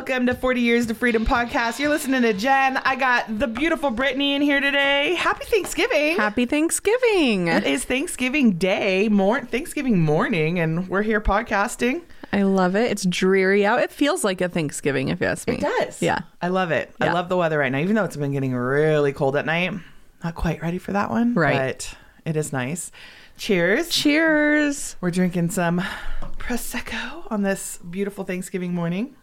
Welcome to 40 Years to Freedom podcast. You're listening to Jen. I got the beautiful Brittany in here today. Happy Thanksgiving. Happy Thanksgiving. It is Thanksgiving Day, mor- Thanksgiving morning, and we're here podcasting. I love it. It's dreary out. It feels like a Thanksgiving, if you ask me. It does. Yeah. I love it. I love the weather right now, even though it's been getting really cold at night. Not quite ready for that one. Right. But it is nice. Cheers. Cheers. We're drinking some Prosecco on this beautiful Thanksgiving morning.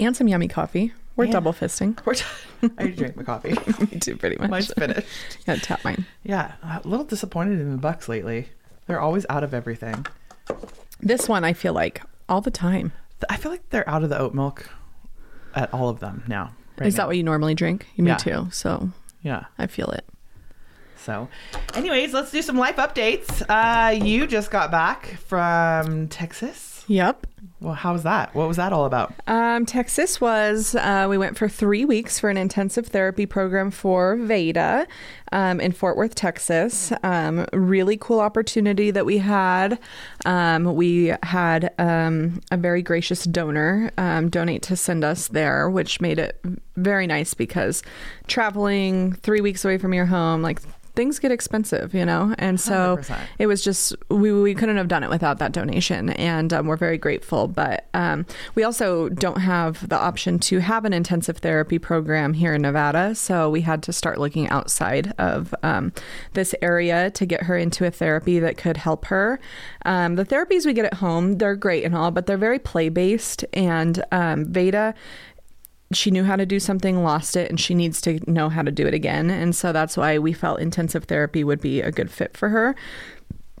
And some yummy coffee. We're Yeah. double fisting. We're I already drank my coffee. Me too, pretty much. Mine's finished. Gotta tap mine. Yeah, a little disappointed in the Bucks lately. They're always out of everything. This one I feel like all the time. I feel like they're out of the oat milk at all of them now. right Is now. that what you normally drink? Me Yeah. too. So Yeah. I feel it. So, anyways, let's do some life updates. Uh, you just got back from Texas. Yep. Well, how was that? What was that all about? Um, Texas was, uh, we went for three weeks for an intensive therapy program for Vayda um, in Fort Worth, Texas. Um, really cool opportunity that we had. Um, we had um, a very gracious donor um, donate to send us there, which made it very nice because traveling three weeks away from your home, like, Things get expensive, you know, and so 100%. it was just we we couldn't have done it without that donation, and um, we're very grateful. But um, we also don't have the option to have an intensive therapy program here in Nevada, so we had to start looking outside of um, this area to get her into a therapy that could help her. Um, the therapies we get at home they're great and all, but they're very play based, and um, Vayda she knew how to do something, lost it, and she needs to know how to do it again. And so that's why we felt intensive therapy would be a good fit for her.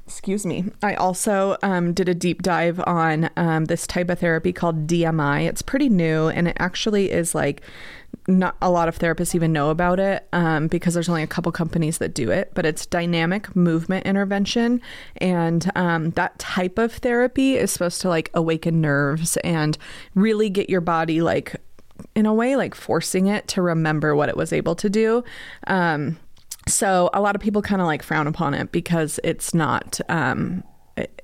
Excuse me. I also um, did a deep dive on um, this type of therapy called DMI. It's pretty new, and it actually is like not a lot of therapists even know about it um, because there's only a couple companies that do it. But it's dynamic movement intervention, and um, that type of therapy is supposed to like awaken nerves and really get your body like in a way like forcing it to remember what it was able to do um so a lot of people kind of like frown upon it because it's not um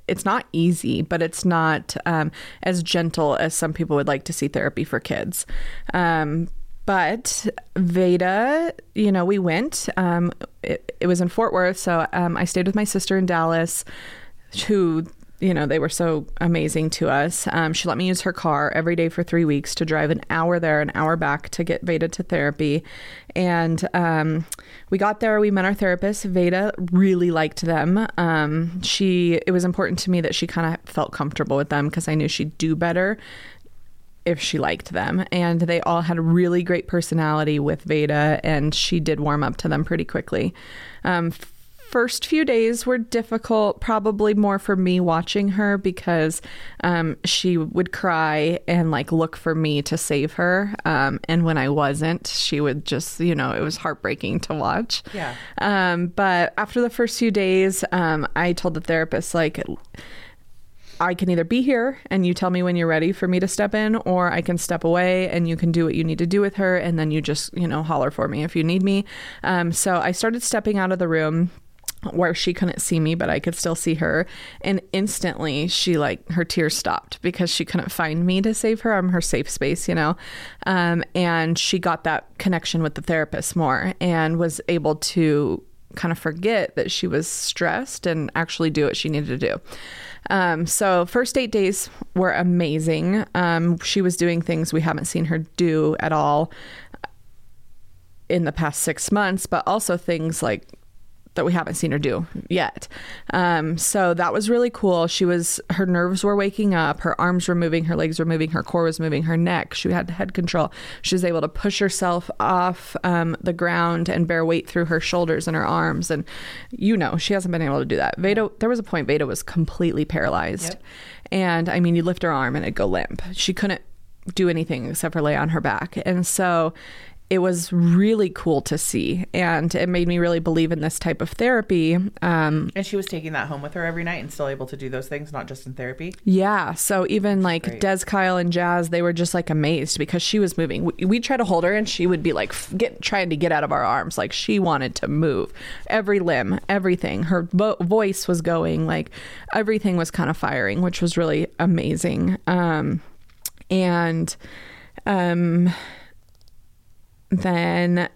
it's not easy but it's not um as gentle as some people would like to see therapy for kids um but Vayda, you know, we went. Um, it, it was in Fort Worth, so um, I stayed with my sister in Dallas, who you know, they were so amazing to us. Um, she let me use her car every day for three weeks to drive an hour there, an hour back to get Vayda to therapy. And um, we got there, we met our therapist. Vayda really liked them. Um, she, it was important to me that she kind of felt comfortable with them because I knew she'd do better if she liked them. And they all had really great personality with Vayda, and she did warm up to them pretty quickly. Um, first few days were difficult, probably more for me watching her because um, she would cry and like look for me to save her. Um, and when I wasn't, she would just, you know, it was heartbreaking to watch. Yeah. Um, but after the first few days, um, I told the therapist, like, I can either be here and you tell me when you're ready for me to step in, or I can step away and you can do what you need to do with her, and then you just, you know, holler for me if you need me. Um, so I started stepping out of the room where she couldn't see me but I could still see her. And instantly she like her tears stopped because she couldn't find me to save her. I'm her safe space you know? Um, and she got that connection with the therapist more and was able to kind of forget that she was stressed and actually do what she needed to do. Um, so first eight days were amazing. Um, she was doing things we haven't seen her do at all in the past six months but also things like that we haven't seen her do yet. Um, so that was really cool. She was, her nerves were waking up, her arms were moving, her legs were moving, her core was moving, her neck. She had head control. She was able to push herself off um, the ground and bear weight through her shoulders and her arms. And you know, she hasn't been able to do that. Vayda, there was a point Vayda was completely paralyzed. Yep. And I mean, you lift her arm and it'd go limp. She couldn't do anything except for lay on her back. And so it was really cool to see. And it made me really believe in this type of therapy. Um, And she was taking that home with her every night and still able to do those things, not just in therapy. yeah. So even like great. Des, Kyle, and Jazz, they were just like amazed because she was moving. We, we'd try to hold her and she would be like f- get trying to get out of our arms. Like she wanted to move. Every limb, everything. Her vo- voice was going. Like everything was kind of firing, which was really amazing. Um, and um, then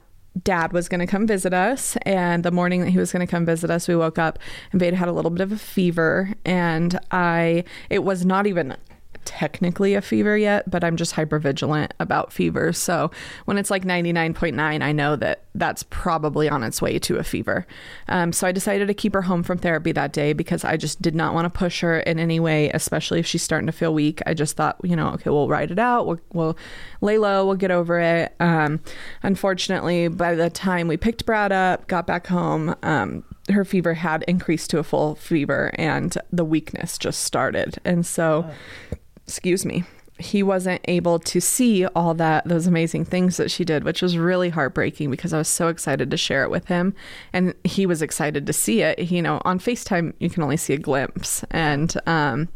dad was going to come visit us and the morning that he was going to come visit us we woke up and Vayda had a little bit of a fever and i it was not even technically a fever yet, but I'm just hyper vigilant about fevers. So when it's like 99.9, I know that that's probably on its way to a fever. Um, so I decided to keep her home from therapy that day because I just did not want to push her in any way, especially if she's starting to feel weak. I just thought, you know, okay, we'll ride it out. We'll, we'll lay low. We'll get over it. Um, unfortunately, by the time we picked Brad up, got back home, um, her fever had increased to a full fever and the weakness just started. And so, oh excuse me, he wasn't able to see all that those amazing things that she did, which was really heartbreaking because I was so excited to share it with him and he was excited to see it. You know, on FaceTime you can only see a glimpse and um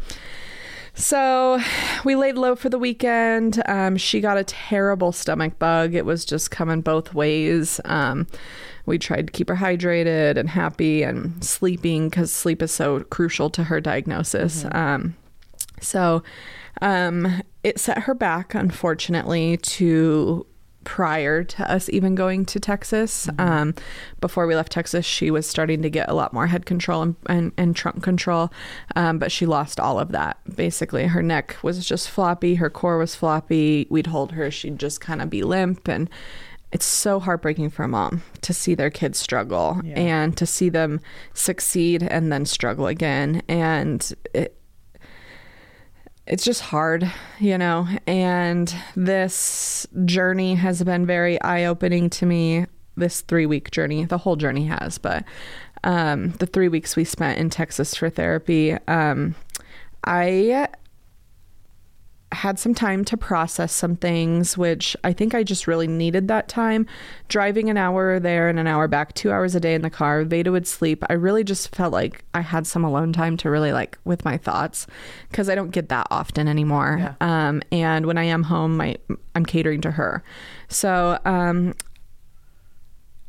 so we laid low for the weekend. Um, she got a terrible stomach bug. It was just coming both ways. Um, we tried to keep her hydrated and happy and sleeping because sleep is so crucial to her diagnosis. Mm-hmm. Um, so um, it set her back, unfortunately, to prior to us even going to Texas. Mm-hmm. Um, before we left Texas, she was starting to get a lot more head control and, and, and trunk control, um, but she lost all of that. Basically, her neck was just floppy, her core was floppy. We'd hold her, she'd just kind of be limp. And it's so heartbreaking for a mom to see their kids struggle yeah. and to see them succeed and then struggle again. And it, it's just hard, you know. And this journey has been very eye opening to me. This three week journey, the whole journey has, but um, the three weeks we spent in Texas for therapy, um, I had some time to process some things, which I think I just really needed that time. Driving an hour there and an hour back, two hours a day in the car, Vayda would sleep. I really just felt like I had some alone time to really like with my thoughts because I don't get that often anymore. Yeah. Um, and when I am home, my I'm catering to her. So um,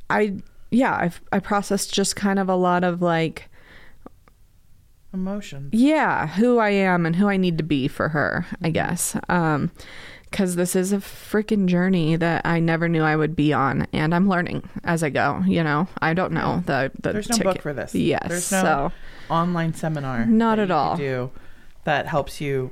I yeah, I've I processed just kind of a lot of like emotions. Yeah, who I am and who I need to be for her, I mm-hmm. guess. Um, because this is a freaking journey that I never knew I would be on, and I'm learning as I go. You know, I don't know the the. There's no ticket. book for this. Yes, there's no so, online seminar. Not at all. Do that helps you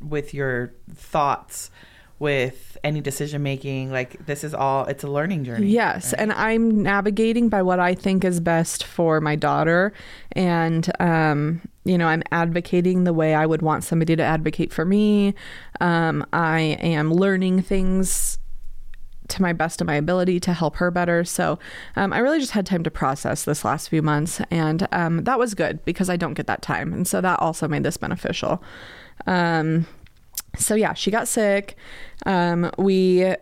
with your thoughts with any decision making like this is all it's a learning journey yes right? and i'm navigating by what i think is best for my daughter and um you know i'm advocating the way i would want somebody to advocate for me um i am learning things to my best of my ability to help her better. So um, I really just had time to process this last few months, and um, that was good because I don't get that time, and so that also made this beneficial. Um, so yeah, she got sick. Um, we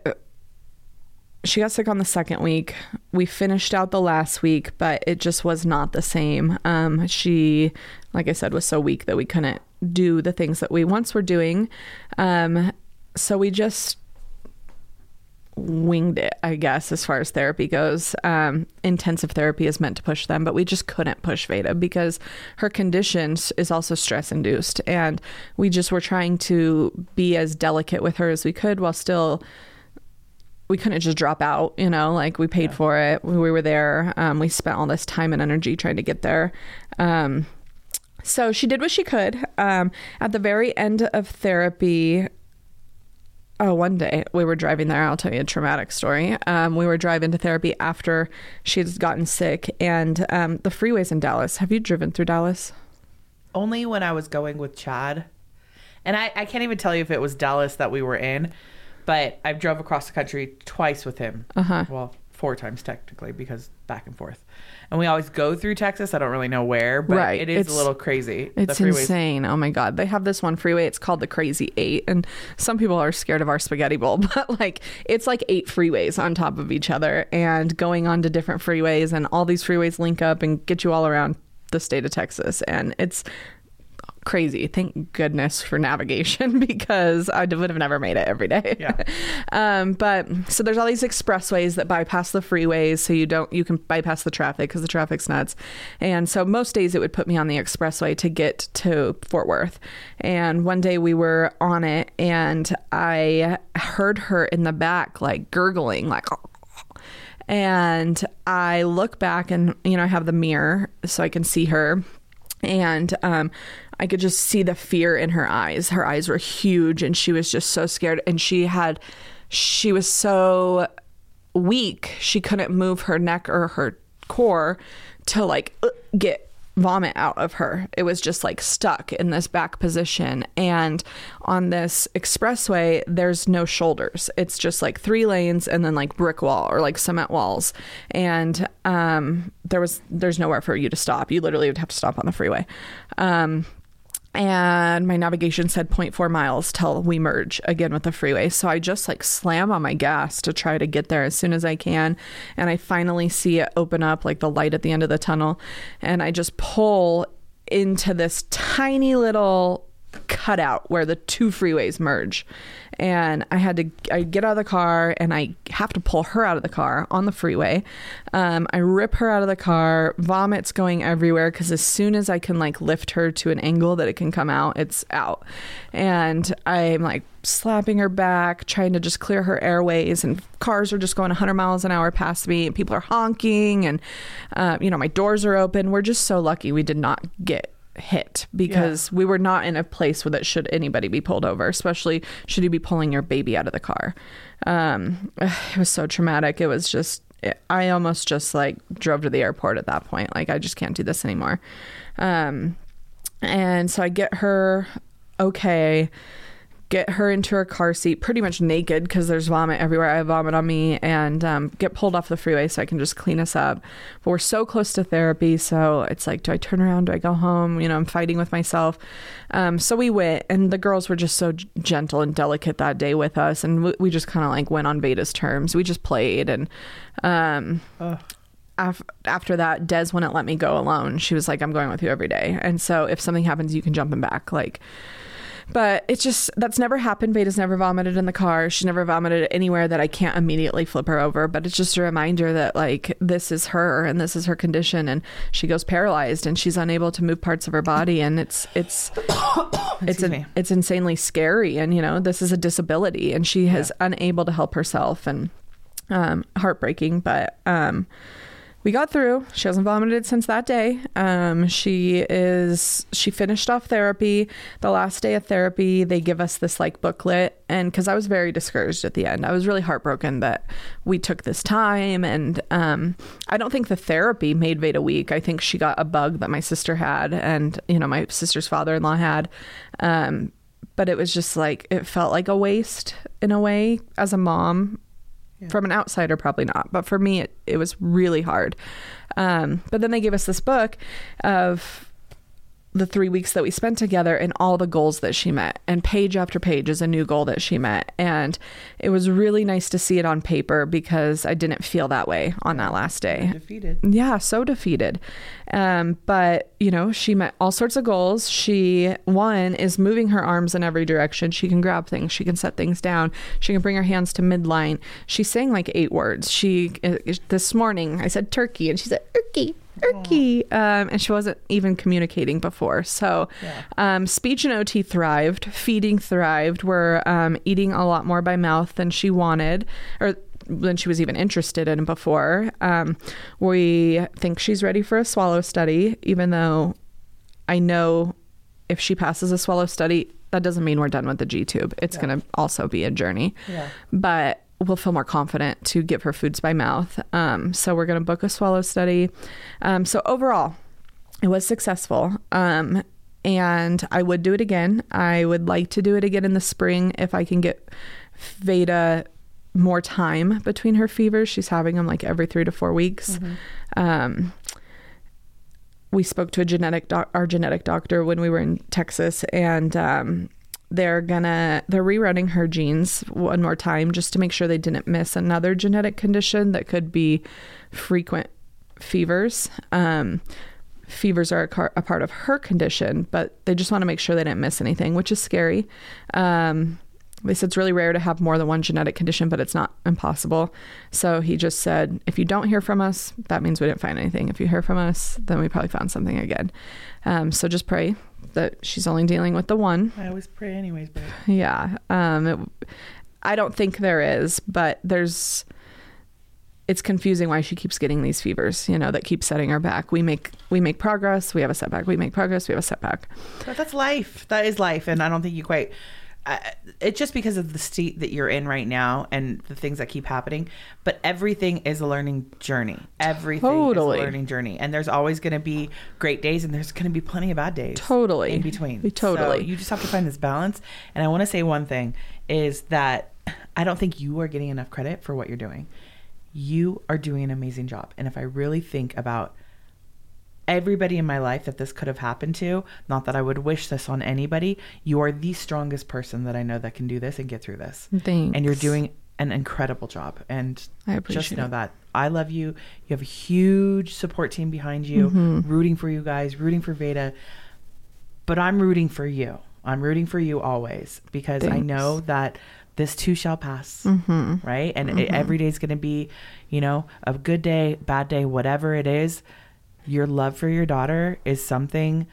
she got sick on the second week. We finished out the last week, but it just was not the same. Um, she, like I said, was so weak that we couldn't do the things that we once were doing. Um, so we just winged it, I guess, as far as therapy goes. Um, intensive therapy is meant to push them, but we just couldn't push Vayda because her condition is also stress induced. And we just were trying to be as delicate with her as we could while still. We couldn't just drop out, you know, like we paid yeah. for it. We were there. Um, we spent all this time and energy trying to get there. Um, so she did what she could. Um, at the very end of therapy, Oh, one day we were driving there. I'll tell you a traumatic story. Um, we were driving to therapy after she had gotten sick, and um, the freeways in Dallas. Have you driven through Dallas? Only when I was going with Chad. And I, I can't even tell you if it was Dallas that we were in, but I drove across the country twice with him. Uh huh. Well, four times technically because back and forth and we always go through Texas. I don't really know where, but right. it is it's, a little crazy. It's insane. Oh my god, they have this one freeway. It's called the Crazy Eight, and some people are scared of our spaghetti bowl, but like it's like eight freeways on top of each other, and going on to different freeways, and all these freeways link up and get you all around the state of Texas, and it's crazy. Thank goodness for navigation because I would have never made it every day. Yeah. um, but so there's all these expressways that bypass the freeways, so you don't you can bypass the traffic because the traffic's nuts. And so most days it would put me on the expressway to get to Fort Worth. And one day we were on it, and I heard her in the back like gurgling, like. And I look back and, you know, I have the mirror so I can see her and um, I could just see the fear in her eyes. Her eyes were huge, and she was just so scared. And she had, she was so weak, she couldn't move her neck or her core to like uh, get vomit out of her. It was just like stuck in this back position. And on this expressway, there's no shoulders. It's just like three lanes and then like brick wall or like cement walls. And um, there was there's nowhere for you to stop. You literally would have to stop on the freeway. Um, and my navigation said 0.4 miles till we merge again with the freeway. So I just like slam on my gas to try to get there as soon as I can. And I finally see it open up, like the light at the end of the tunnel. And I just pull into this tiny little cutout where the two freeways merge. And i had to i get out of the car and i have to pull her out of the car on the freeway. Um, i rip her out of the car. Vomits going everywhere because as soon as i can like lift her to an angle that it can come out it's out. And i'm like slapping her back trying to just clear her airways and cars are just going 100 miles an hour past me and people are honking and uh, you know my doors are open. We're just so lucky we did not get hit because yeah. we were not in a place where that should anybody be pulled over, especially should you be pulling your baby out of the car. Um, it was so traumatic. It was just, it, I almost just like drove to the airport at that point. Like, I just can't do this anymore. Um, and so I get her okay get her into her car seat pretty much naked because there's vomit everywhere. I have vomit on me and um, get pulled off the freeway so I can just clean us up. But we're so close to therapy. So it's like, do I turn around? Do I go home? You know, I'm fighting with myself. Um, so we went, and the girls were just so gentle and delicate that day with us. And we, we just kind of like went on Vayda's terms. We just played. And um, af- after that, Des wouldn't let me go alone. She was like, I'm going with you every day. And so if something happens, you can jump in back. Like, but it's just that's never happened. Vayda's never vomited in the car. She never vomited anywhere that I can't immediately flip her over. But it's just a reminder that like this is her and this is her condition, and she goes paralyzed and she's unable to move parts of her body, and it's it's it's it's insanely scary. And you know this is a disability, and she is yeah. unable to help herself, and um, heartbreaking. But um, we got through. She hasn't vomited since that day. Um, she is she finished off therapy. The last day of therapy, they give us this like booklet, and because I was very discouraged at the end, I was really heartbroken that we took this time. And um, I don't think the therapy made Vayda weak. I think she got a bug that my sister had, and you know my sister's father-in-law had. Um, but it was just like it felt like a waste in a way as a mom yeah. From an outsider, probably not. But for me, it, it was really hard. Um, but then they gave us this book of the three weeks that we spent together and all the goals that she met. And page after page is a new goal that she met. And it was really nice to see it on paper because I didn't feel that way on that last day. Defeated. Yeah, so defeated. Um, but, you know, she met all sorts of goals. She, one, is moving her arms in every direction. She can grab things, she can set things down, she can bring her hands to midline. She's saying like eight words. She, uh, this morning, I said turkey, and she said, turkey Erky. Um, and she wasn't even communicating before. So yeah. um, speech and OT thrived, feeding thrived. We're um, eating a lot more by mouth than she wanted, or than she was even interested in before. Um, we think she's ready for a swallow study, even though I know if she passes a swallow study, that doesn't mean we're done with the G tube. It's yeah. going to also be a journey. Yeah. But will feel more confident to give her foods by mouth. Um, so we're going to book a swallow study. Um, so overall, it was successful. Um, and I would do it again. I would like to do it again in the spring if I can get Vayda more time between her fevers. She's having them like every three to four weeks. Mm-hmm. Um, we spoke to a genetic doc- our genetic doctor when we were in Texas, and um, they're gonna they're rerunning her genes one more time just to make sure they didn't miss another genetic condition that could be frequent fevers um, fevers are a, car- a part of her condition, but they just want to make sure they didn't miss anything, which is scary. Um, they said it's really rare to have more than one genetic condition, but it's not impossible. So he just said, if you don't hear from us, that means we didn't find anything. If you hear from us, then we probably found something again. Um, so just pray that she's only dealing with the one. I always pray, anyways, but Yeah. Um, it, I don't think there is, but there's. It's confusing why she keeps getting these fevers, you know, that keep setting her back. We make we make progress, we have a setback. We make progress, we have a setback. But that's life. That is life, and I don't think you quite. Uh, it's just because of the state that you're in right now and the things that keep happening. But everything is a learning journey. Everything Totally. is a learning journey, and there's always going to be great days, and there's going to be plenty of bad days. Totally. in between. Totally. So you just have to find this balance. And I want to say one thing is that I don't think you are getting enough credit for what you're doing. You are doing an amazing job, and if I really think about everybody in my life that this could have happened to, not that I would wish this on anybody, you are the strongest person that I know that can do this and get through this. Thanks. And you're doing an incredible job. And I just appreciate know it. that I love you. You have a huge support team behind you, Mm-hmm. rooting for you guys, rooting for Vayda. But I'm rooting for you. I'm rooting for you always because I know that this too shall pass, Mm-hmm. right? And it, every day is going to be, you know, a good day, bad day, whatever it is. Your love for your daughter is something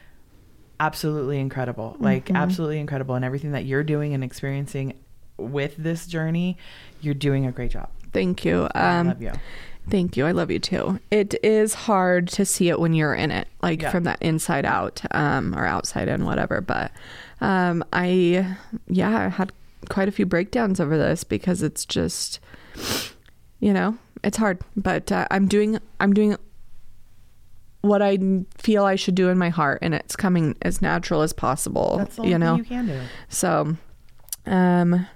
absolutely incredible, like Mm-hmm. absolutely incredible, and everything that you're doing and experiencing with this journey, you're doing a great job. Thank you. I Um, love you. Thank you. I love you too. It is hard to see it when you're in it, like Yeah. from that inside out, um, or outside in, whatever. But um, I, yeah, I had quite a few breakdowns over this because it's just, you know, it's hard. But uh, I'm doing, I'm doing what I feel I should do in my heart, and it's coming as natural as possible. That's the you know, you can do. so, um,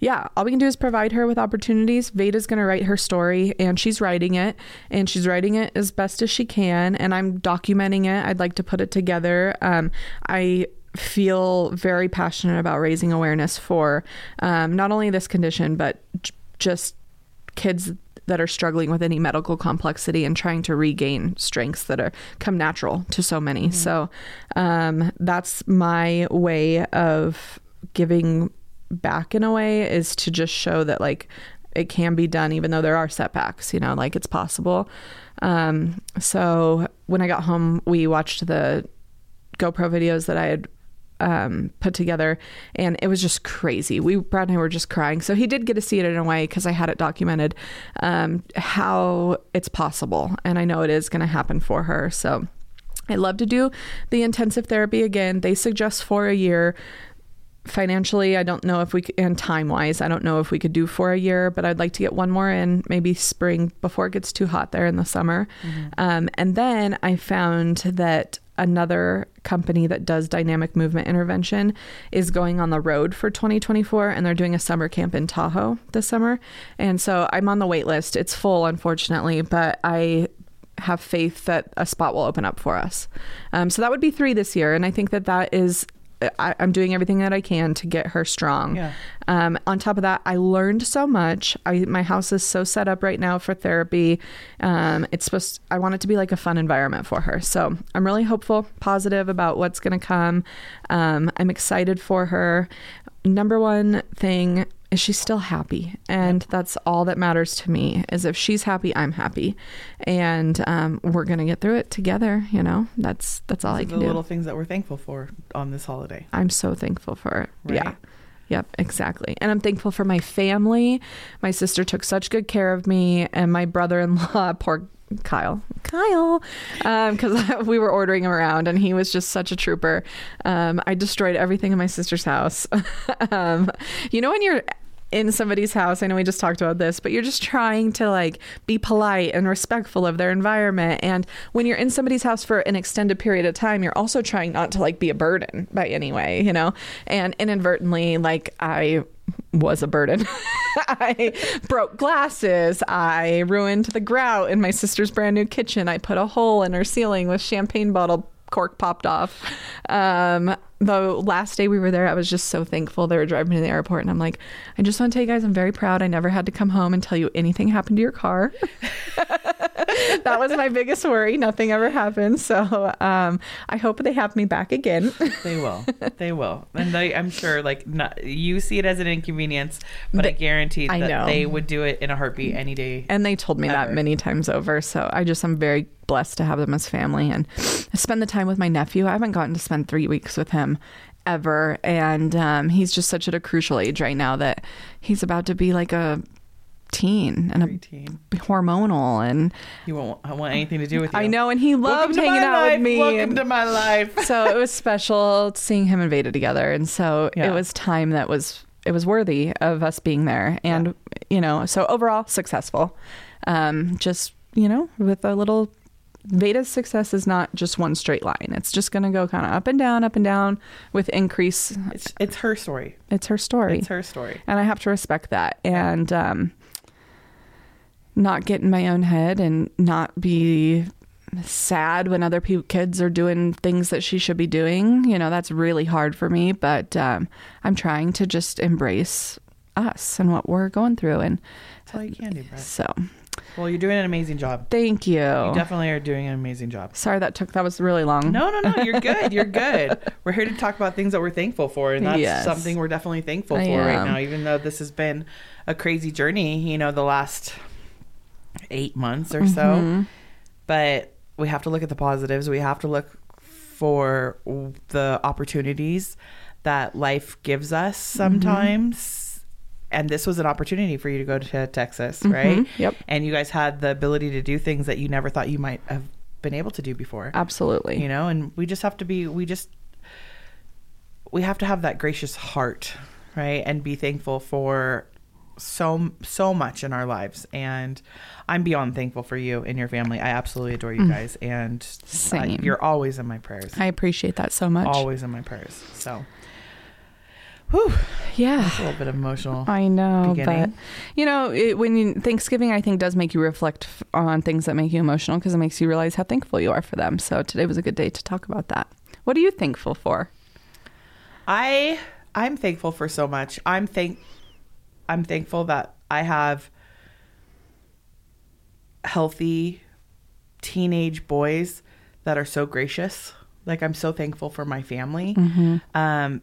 yeah, all we can do is provide her with opportunities. Vayda's going to write her story and she's writing it and she's writing it as best as she can. And I'm documenting it. I'd like to put it together. Um, I feel very passionate about raising awareness for um, not only this condition, but j- just kids that are struggling with any medical complexity and trying to regain strengths that are come natural to so many. So um, that's my way of giving back in a way is to just show that like it can be done even though there are setbacks you know like it's possible um so when i got home we watched the gopro videos that i had um, put together, and it was just crazy. We Brad and I were just crying. So he did get to see it in a way because I had it documented um, how it's possible, and I know it is going to happen for her. So I'd love to do the intensive therapy again. They suggest for a year. Financially, I don't know if we and time wise, I don't know if we could do for a year, but I'd like to get one more in maybe spring before it gets too hot there in the summer. Um, and then I found that another company that does dynamic movement intervention is going on the road for 2024 and they're doing a summer camp in Tahoe this summer. And so I'm on the wait list. It's full, unfortunately, but I have faith that a spot will open up for us. Um, so that would be three this year. And I think that that is. I, I'm doing everything that I can to get her strong. Yeah. Um, on top of that, I learned so much. I my house is so set up right now for therapy. Um, it's supposed. I want it to be like a fun environment for her. So I'm really hopeful, positive about what's going to come. Um, I'm excited for her. Number one thing is she's still happy, and that's all that matters to me. Is if she's happy, I'm happy, and um, we're gonna get through it together. You know, that's that's all I can the do. little things that we're thankful for on this holiday. I'm so thankful for it. Right? Yeah. Yep, exactly. And I'm thankful for my family. My sister took such good care of me, and my brother in law, poor Kyle, Kyle, because we were ordering him around, and he was just such a trooper. Um, I destroyed everything in my sister's house. um, you know, when you're in somebody's house, I know we just talked about this, but you're just trying to like be polite and respectful of their environment. And when you're in somebody's house for an extended period of time, you're also trying not to like be a burden by any way, you know? And inadvertently, like I was a burden. I broke glasses. I ruined the grout in my sister's brand new kitchen. I put a hole in her ceiling with champagne bottle cork popped off. Um, the last day we were there, I was just so thankful they were driving me to the airport, and I'm like, I just want to tell you guys, I'm very proud. I never had to come home and tell you anything happened to your car. that was my biggest worry. Nothing ever happened. So um, I hope they have me back again. They will. They will. And they, I'm sure, like, not, you see it as an inconvenience, but I They- guarantee I that know. they would do it in a heartbeat any day. And they told me that many times over. So I just I'm very blessed to have them as family and spend the time with my nephew. I haven't gotten to spend three weeks with him ever. And um, he's just such at a crucial age right now that he's about to be like a teen and a Preteen. hormonal and You won't I want anything to do with you. I know and he loved hanging out life. with me Welcome and- to my life. so it was special seeing him and Vayda together, and so Yeah. it was time that was it was worthy of us being there, and you know, so overall successful. Um, just you know, with a little Vayda's success is not just one straight line; it's just going to go kind of up and down, up and down with increase. It's it's her story. It's her story, It's her story. and I have to respect that, and um, not get in my own head and not be sad when other pe- kids are doing things that she should be doing. You know, that's really hard for me, but um, I'm trying to just embrace us and what we're going through. And That's all you can do, Brett. so, Well, you're doing an amazing job. thank you. You definitely are doing an amazing job. Sorry that took that was really long. No, no, no. You're good. You're good. We're here to talk about things that we're thankful for, and that's Yes. something we're definitely thankful I for right now. Even though this has been a crazy journey, you know, the last eight months or so, Mhm. but we have to look at the positives. We have to look for the opportunities that life gives us Mm-hmm. sometimes. And this was an opportunity for you to go to Texas, right? Mhm. Yep. And you guys had the ability to do things that you never thought you might have been able to do before Absolutely. you know and we just have to be we just we have to have that gracious heart right and be thankful for so so much in our lives and i'm beyond thankful for you and your family i absolutely adore you guys and uh, you're always in my prayers I appreciate that so much. always in my prayers so whew, Yeah. a little bit emotional I know, beginning. but you know, it, when you, Thanksgiving, I think does make you reflect f- on things that make you emotional because it makes you realize how thankful you are for them. So today was a good day to talk about that. What are you thankful for? I I'm thankful for so much. I'm thank I'm thankful that I have healthy teenage boys that are so gracious. Like I'm so thankful for my family. Mm-hmm. Um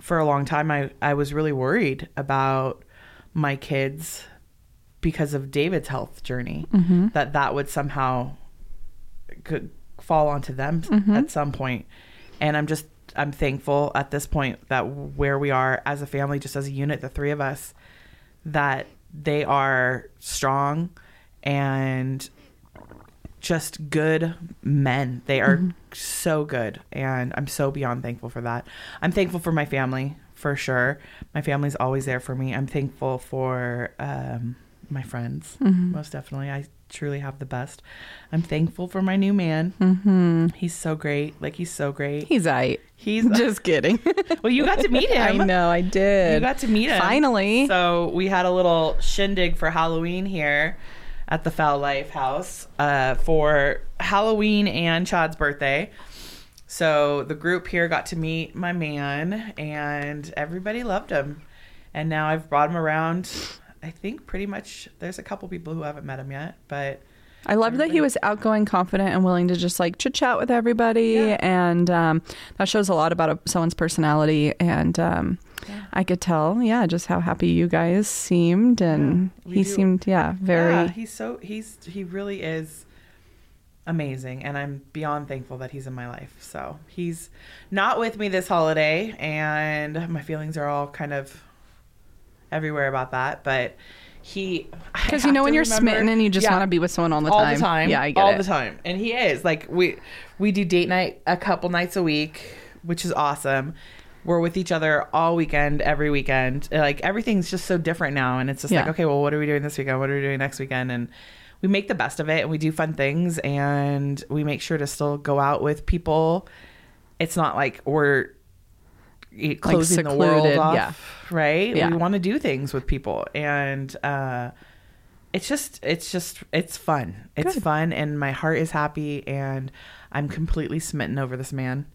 for a long time I I was really worried about my kids because of David's health journey mm-hmm. that that would somehow could fall onto them mm-hmm. at some point. point and i'm just i'm thankful at this point that where we are as a family just as a unit the three of us that they are strong and just good men. They are so good and i'm so beyond thankful for that. I'm thankful for my family for sure. My family's always there for me. I'm thankful for um, my friends most definitely. I truly have the best i'm thankful for my new man Mm-hmm. He's so great. Like he's so great. He's I. He's Just kidding. well. You got to meet him. I know, I did. You got to meet him Finally. So we had a little shindig for Halloween here at the Foul Life House uh, for Halloween and Chad's birthday. So the group here got to meet my man, and everybody loved him. And now I've brought him around. I think pretty much there's a couple people who haven't met him yet, but I loved that he was outgoing, confident, and willing to just like chit chat with everybody, Yeah. and um, that shows a lot about a, someone's personality. And um, Yeah. I could tell, yeah, just how happy you guys seemed, and Yeah, he do. seemed, yeah, very. Yeah, he's so he's he really is amazing and I'm beyond thankful that he's in my life. So, he's not with me this holiday and my feelings are all kind of everywhere about that, but he Because you know when you're remember- smitten and you just Yeah, want to be with someone all the all time. the time. Yeah, I get all it. the time. And he is. Like we we do date night a couple nights a week, which is awesome. We're with each other all weekend, every weekend. Like everything's just so different now and it's just like, okay, well what are we doing this weekend? What are we doing next weekend? And we make the best of it and we do fun things and we make sure to still go out with people. It's not like we're closing the world off, yeah. right? Yeah. We want to do things with people and uh it's just it's just it's fun it's Good. fun and my heart is happy and i'm completely smitten over this man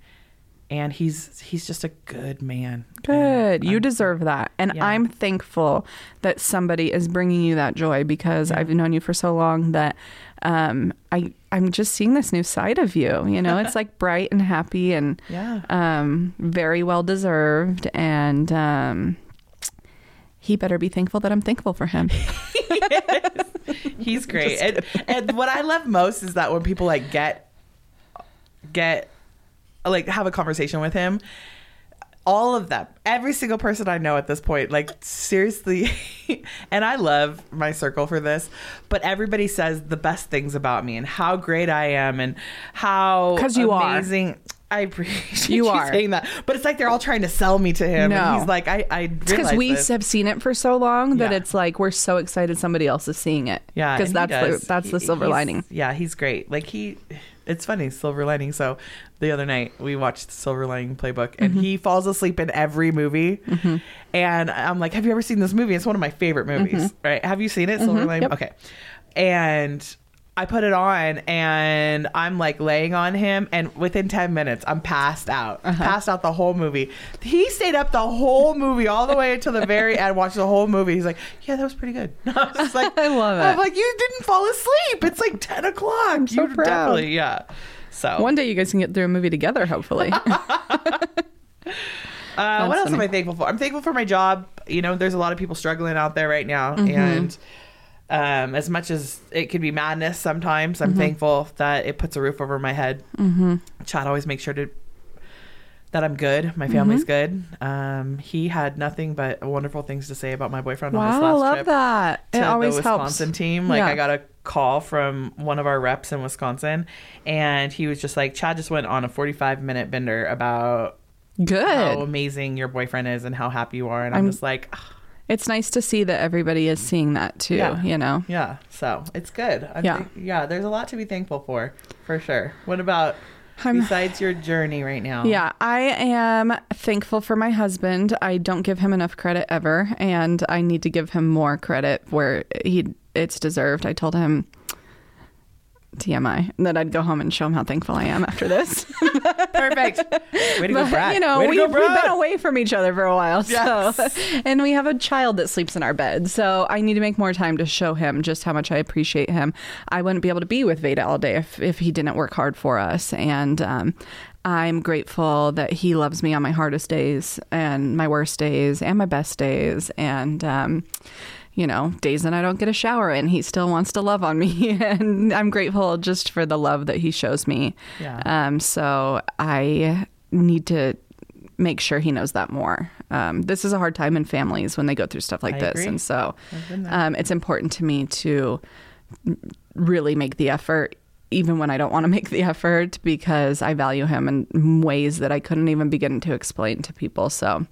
and he's he's just a good man Good. You deserve that. And Yeah. I'm thankful that somebody is bringing you that joy because I've known you for so long that um, I I'm just seeing this new side of you. You know, it's like bright and happy and Yeah. um, very well deserved. And um, he better be thankful that I'm thankful for him. He's great. And, and what I love most is that when people like get get like have a conversation with him, all of them, every single person I know at this point, like seriously, and I love my circle for this, but everybody says the best things about me and how great I am and how 'Cause you are. amazing. I appreciate You you, are. saying that, but it's like they're all trying to sell me to him, No. and he's like, I, I Because we this. have seen it for so long that Yeah. it's like we're so excited somebody else is seeing it. Yeah, because that's the that's the silver lining. Yeah, he's great. Like he, it's funny silver lining. So the other night we watched the Silver Lining Playbook, and Mm-hmm. he falls asleep in every movie. And I'm like, "Have you ever seen this movie? It's one of my favorite movies, right? Have you seen it, Silver Lining? Mm-hmm. Yep. Okay." And I put it on, and I'm like laying on him, and within ten minutes, I'm passed out, Uh-huh. passed out the whole movie. He stayed up the whole movie, all the way until the very end, watched the whole movie. He's like, "Yeah, that was pretty good." I was like, I love it. I'm like, you didn't fall asleep. It's like 10 o'clock. so you proud. definitely, yeah. So, One day you guys can get through a movie together, hopefully. uh, what else funny. am I thankful for? I'm thankful for my job. You know, there's a lot of people struggling out there right now. Mm-hmm. And um, as much as it could be madness sometimes, Mm-hmm. I'm thankful that it puts a roof over my head. Mm-hmm. Chad always makes sure to that I'm good. My family's Mm-hmm. good. Um, he had nothing but wonderful things to say about my boyfriend on his wow, I love trip. that. to It always the helps. Wisconsin team. Like Yeah. I got a call from one of our reps in Wisconsin, and he was just like, "Chad just went on a 45 minute bender about how Good. amazing your boyfriend is and how happy you are." And I'm, I'm- just like, "Ah, It's nice to see that everybody is seeing that too. Yeah. You know. "Yeah." So it's good. I'm Yeah. think- yeah. There's a lot to be thankful for, for sure. What about I'm- besides your journey right now? Yeah, I am thankful for my husband. I don't give him enough credit ever, and I need to give him more credit where he it's deserved. I told him TMI and that I'd go home and show him how thankful I am after this. perfect. Way to go, Brad. you know, we've, go, we've been away from each other for a while. So, Yes. and we have a child that sleeps in our bed. So I need to make more time to show him just how much I appreciate him. I wouldn't be able to be with Vayda all day if, if he didn't work hard for us. And, um, I'm grateful that he loves me on my hardest days and my worst days and my best days. And, um, you know, days that I don't get a shower in, he still wants to love on me. and I'm grateful just for the love that he shows me. Yeah. Um, so I need to make sure he knows that more. Um, this is a hard time in families when they go through stuff like I this. agree. And so I've been there. um, it's important to me to really make the effort, even when I don't want to make the effort, because I value him in ways that I couldn't even begin to explain to people. So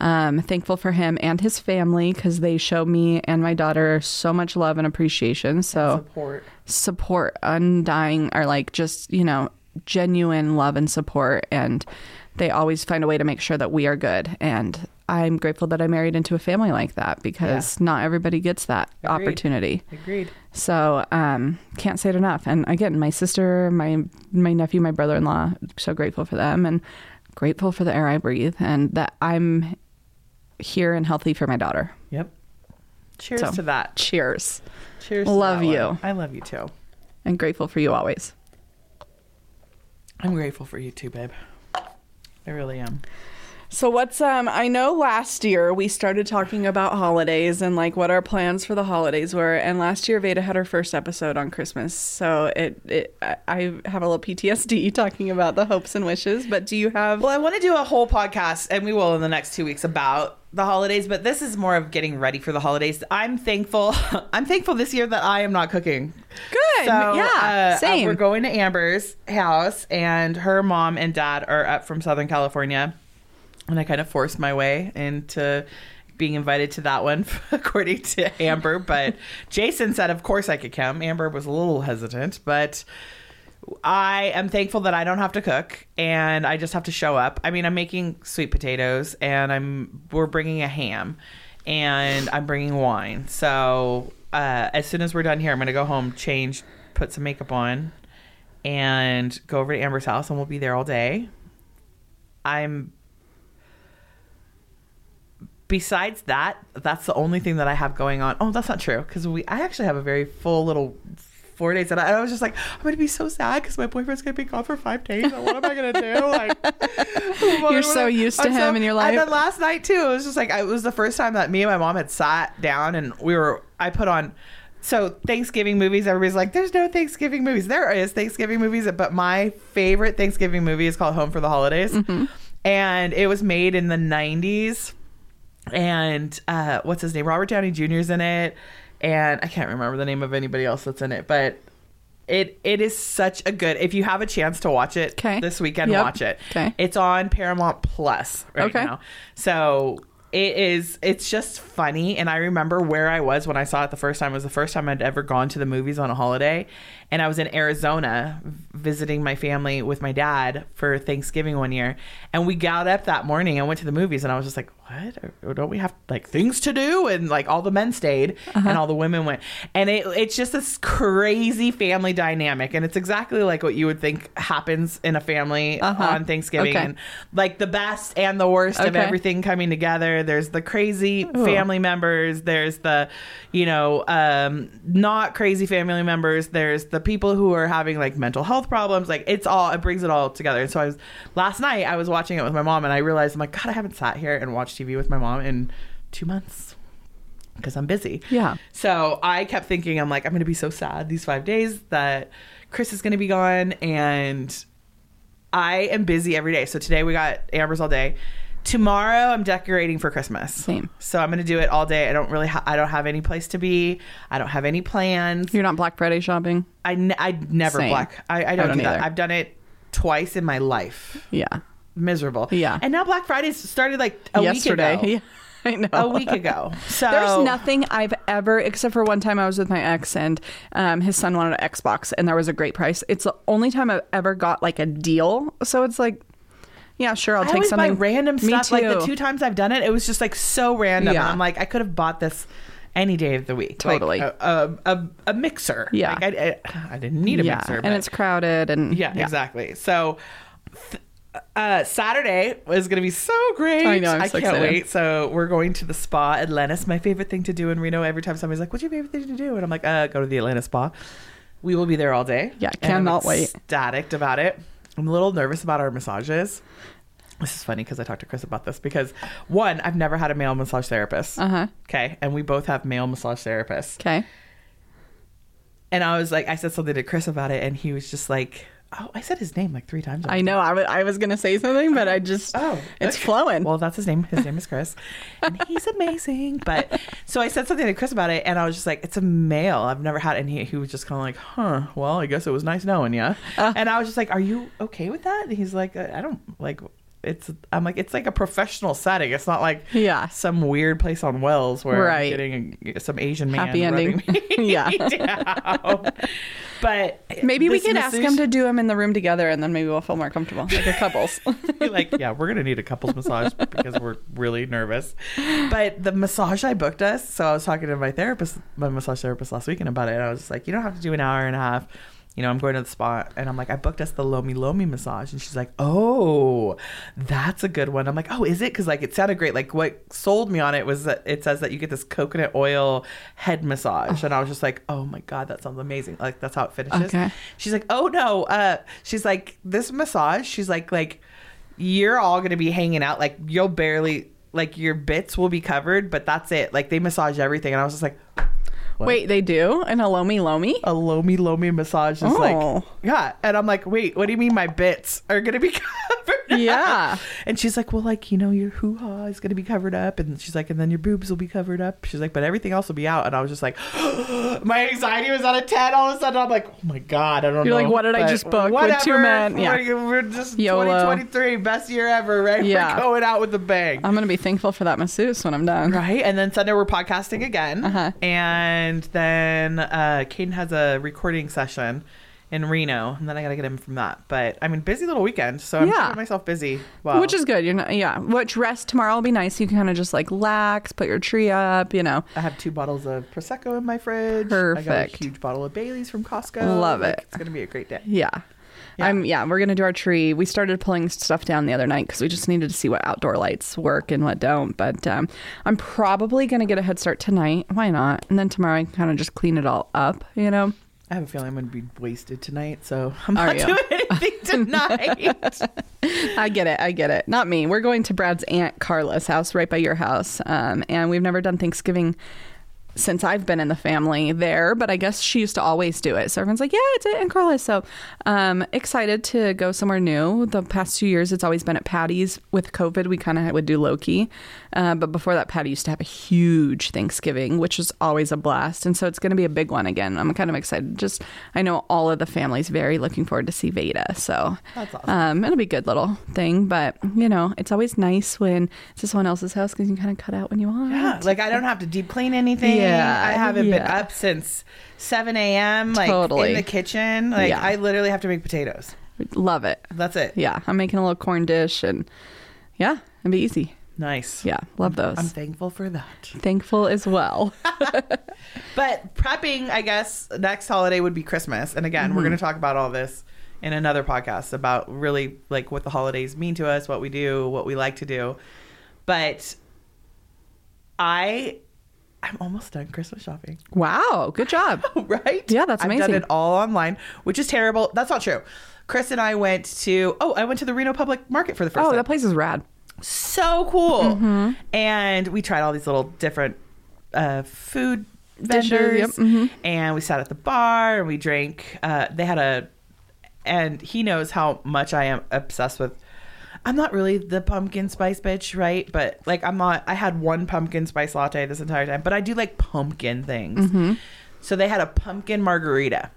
um, thankful for him and his family because they show me and my daughter so much love and appreciation. So Support. support undying or like just you know genuine love and support and they always find a way to make sure that we are good and i'm grateful that i married into a family like that because not everybody gets that Agreed. opportunity Agreed. So um can't say it enough and again my sister my my nephew my brother-in-law so grateful for them and grateful for the air i breathe and that i'm here and healthy for my daughter Yep. Cheers So- to that. cheers Cheers. to Love that you. one. I love you too. and grateful for you always I'm grateful for you too, babe. I really am. So what's um I know last year we started talking about holidays and like what our plans for the holidays were and last year Vayda had her first episode on Christmas. So it, it I- have a little PTSD talking about the hopes and wishes, but do you have Well, I want to do a whole podcast, and we will in the next two weeks about the holidays. But this is more of getting ready for the holidays. I'm thankful. I'm thankful this year that I am not cooking. Good. So, yeah. uh, same. uh, we're going to Amber's house, and her mom and dad are up from Southern California, and I kind of forced my way into being invited to that one, according to Amber. But Jason said, of course I could come. Amber was a little hesitant, but I am thankful that I don't have to cook and I just have to show up. I mean, I'm making sweet potatoes and I'm we're bringing a ham and I'm bringing wine. So uh, as soon as we're done here, I'm gonna go home, change, put some makeup on, and go over to Amber's house and we'll be there all day. I'm besides that, that's the only thing that I have going on. Oh, that's not true because we I actually have a very full little four days, and I, I was just like, I'm gonna be so sad because my boyfriend's gonna be gone for five days. And what am I gonna do? Like, You're so used to I'm him in your life. And then last night too, it was just like it was the first time that me and my mom had sat down and we were. I put on. So Thanksgiving movies, everybody's like, "There's no Thanksgiving movies." There is Thanksgiving movies, but my favorite Thanksgiving movie is called Home for the Holidays, Mm-hmm. and it was made in the '90s. And uh, what's his name? Robert Downey Jr. is in it, and I can't remember the name of anybody else that's in it, but it it is such a good. If you have a chance to watch it this weekend, Yep. watch it. 'Kay. It's on Paramount Plus right Okay. now. So it is it's just funny and I remember where I was when I saw it the first time. It was the first time I'd ever gone to the movies on a holiday. And I was in Arizona visiting my family with my dad for Thanksgiving one year. And we got up that morning and went to the movies and I was just like, What? Or Don't we have like things to do? And like all the men stayed Uh-huh. and all the women went. And it, it's just this crazy family dynamic. And it's exactly like what you would think happens in a family Uh-huh. on Thanksgiving. Okay. And like the best and the worst of everything coming together. There's the crazy family members. There's the, you know, um, not crazy family members. There's the people who are having like mental health problems. Like it's all, it brings it all together. And so I was, last night I was watching it with my mom and I realized I'm like, God, I haven't sat here and watched TV with my mom in two months because I'm busy. Yeah. So I kept thinking, I'm like, I'm going to be so sad these five days that Chris is going to be gone. And I am busy every day. So today we got Amber's all day. Tomorrow I'm decorating for Christmas. Same. So I'm going to do it all day. I don't really, ha- I don't have any place to be. I don't have any plans. You're not Black Friday shopping? I, I never Same. black. I, I don't, don't do that. either. I've done it twice in my life. Yeah. Miserable. Yeah. And now Black Friday started like a Yesterday. week ago. Yeah. I know. A week ago. So There's nothing I've ever, except for one time I was with my ex and um, his son wanted an Xbox and there was a great price. It's the only time I've ever got like a deal. So it's like, yeah, sure, I'll I take something. buy random Me stuff. Like the two times I've done it, it was just like so random. Yeah. I'm like, I could have bought this any day of the week. Totally. Like a, a, a, a mixer. Yeah. Like I, I, I didn't need a yeah, mixer. and but- it's crowded and yeah, exactly. So. th- Uh, Saturday is going to be so great. I know, I'm I so can't excited. wait. So we're going to the spa, Atlantis. My favorite thing to do in Reno. Every time somebody's like, "What's your favorite thing to do?" and I'm like, "Uh, go to the Atlantis Spa." We will be there all day. Yeah, cannot wait. Ecstatic about it. I'm a little nervous about our massages. This is funny because I talked to Chris about this because one, I've never had a male massage therapist. Uh huh. Okay, and we both have male massage therapists. Okay. And I was like, I said something to Chris about it, and he was just like, "Oh, I said his name like three times." I know. I wa- I was going to say something, but I just, Oh, it's okay. flowing. Well, that's his name. His name is Chris, and he's amazing. But so I said something to Chris about it, and I was just like, "It's a male. I've never had." And he he was just kind of like, "Huh? Well, I guess it was nice knowing you." Uh. and I was just like, "Are you okay with that?" And he's like, "I I don't like." It's I'm like it's like a professional setting. It's not like Yeah. some weird place on Wells where Right. I'm getting some Asian man Happy ending. me Yeah. But Maybe we could ask them to do them in the room together and then maybe we'll feel more comfortable, like a couples. Like, yeah, we're gonna need a couples massage because we're really nervous. But the massage I booked us, so I was talking to my therapist, my massage therapist last weekend about it. And I was just like, you don't have to do an hour and a half. You know, I'm going to the spa, and I'm like, I booked us the Lomi Lomi massage, and she's like, oh, that's a good one. I'm like, oh, is it? Because like it sounded great. Like what sold me on it was that it says that you get this coconut oil head massage, and I was just like, oh my god, that sounds amazing. Like that's how it finishes. Okay. She's like, oh no. Uh, she's like, this massage. She's like, like, you're all gonna be hanging out. Like you'll barely, like your bits will be covered, but that's it. Like they massage everything, and I was just like, what? Wait, they do? An Lomi Lomi? a lomi lomi massage is Oh. like, yeah. And I'm like, wait, what do you mean my bits are gonna be covered? Yeah. And she's like, well, like you know, your hoo ha is gonna be covered up, and she's like, and then your boobs will be covered up. She's like, but everything else will be out. And I was just like, my anxiety was at a ten. All of a sudden, I'm like, oh my god, I don't You're know. like, what did I just book with two men? Yeah. We're, we're just YOLO. 2023, best year ever, right? Yeah. We're going out with a bang. I'm going to be thankful for that masseuse when I'm done. Right. And then Sunday we're podcasting again. Uh-huh. And then uh Caden has a recording session in Reno. And then I gotta get him from that. But I mean busy little weekend. So I'm Yeah. keeping myself busy. Well Which is good. You're not, yeah. Which rest tomorrow will be nice. You can kind of just like lax, put your tree up, you know. I have two bottles of Prosecco in my fridge. I got a Perfect. huge bottle of Bailey's from Costco. Love Like, it. It's gonna be a great day. Yeah. Yeah. I'm yeah, we're gonna do our tree. We started pulling stuff down the other night because we just needed to see what outdoor lights work and what don't. But um, I'm probably gonna get a head start tonight. Why not? And then tomorrow I can kind of just clean it all up, you know. I have a feeling I'm going to be wasted tonight, so I'm Are not you? doing anything tonight. I get it. I get it. Not me. We're going to Brad's aunt Carla's house right by your house. Um, and we've never done Thanksgiving since I've been in the family there, but I guess she used to always do it. So everyone's like, yeah, it's at Aunt Carla's. So um, excited to go somewhere new. The past two years, it's always been at Patty's. With COVID, we kind of would do Loki. Uh, but before that, Patty used to have a huge Thanksgiving, which is always a blast. And so it's going to be a big one again. I'm kind of excited. Just, I know all of the family's very looking forward to see Vayda. So That's awesome. um, it'll be a good little thing, but you know, it's always nice when it's someone else's house because you can kind of cut out when you want. Yeah, like I don't have to deep clean anything. Yeah, I haven't been up since 7 a.m. Like Totally. in the kitchen. Like Yeah. I literally have to make potatoes. Love it. That's it. Yeah, I'm making a little corn dish, and yeah, it'd be easy. Nice. Yeah, love those. I'm thankful for that. Thankful as well. But prepping, I guess, next holiday would be Christmas. And again, we're Mm-hmm. going to talk about all this in another podcast about really like what the holidays mean to us, what we do, what we like to do. But I I'm almost done Christmas shopping. wow, good job. right? Yeah, that's amazing. I've done it all online, which is terrible. That's not true. Chris and I went to oh, I went to the Reno Public Market for the first Oh, time. that place is rad. So cool. Mm-hmm. And we tried all these little different uh, food Dishes, vendors, yep, mhm. and we sat at the bar and we drank. Uh, they had a, and he knows how much I am obsessed with. I'm not really the pumpkin spice bitch, right? But like, I'm not. I had one pumpkin spice latte this entire time, but I do like pumpkin things. Mm-hmm. So they had a pumpkin margarita.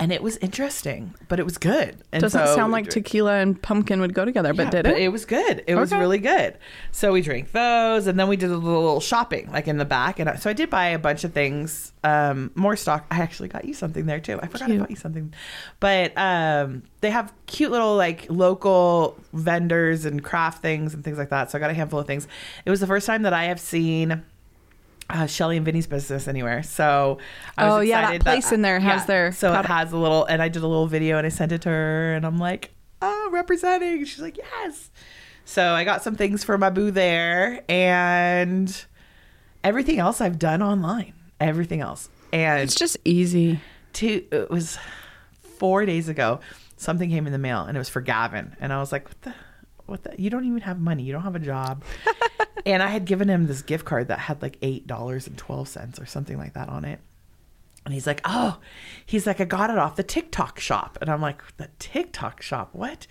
And it was interesting, but it was good. And. Doesn't so sound like drank- tequila and pumpkin would go together, but yeah, did it? it was good. It was really good. So we drank those, and then we did a little shopping, like in the back. And I, so I did buy a bunch of things, um, more stock. I actually got you something there too. I forgot Cute. I got you something, but um, they have cute little like local vendors and craft things and things like that. So I got a handful of things. It was the first time that I have seen. Uh, Shelly and Vinny's business anywhere. So I was Oh, yeah, that place in there has their so it has a little and I did a little video and I sent it to her and I'm like, oh, representing. She's like, yes. So I got some things for my boo there and everything else I've done online. Everything else. And It's just easy. two it was four days ago, something came in the mail and it was for Gavin. And I was like, what the what the you don't even have money. You don't have a job. and I had given him this gift card that had like eight dollars and twelve cents or something like that on it. And he's like, oh, he's like, I got it off the TikTok shop. And I'm like, the TikTok shop? What?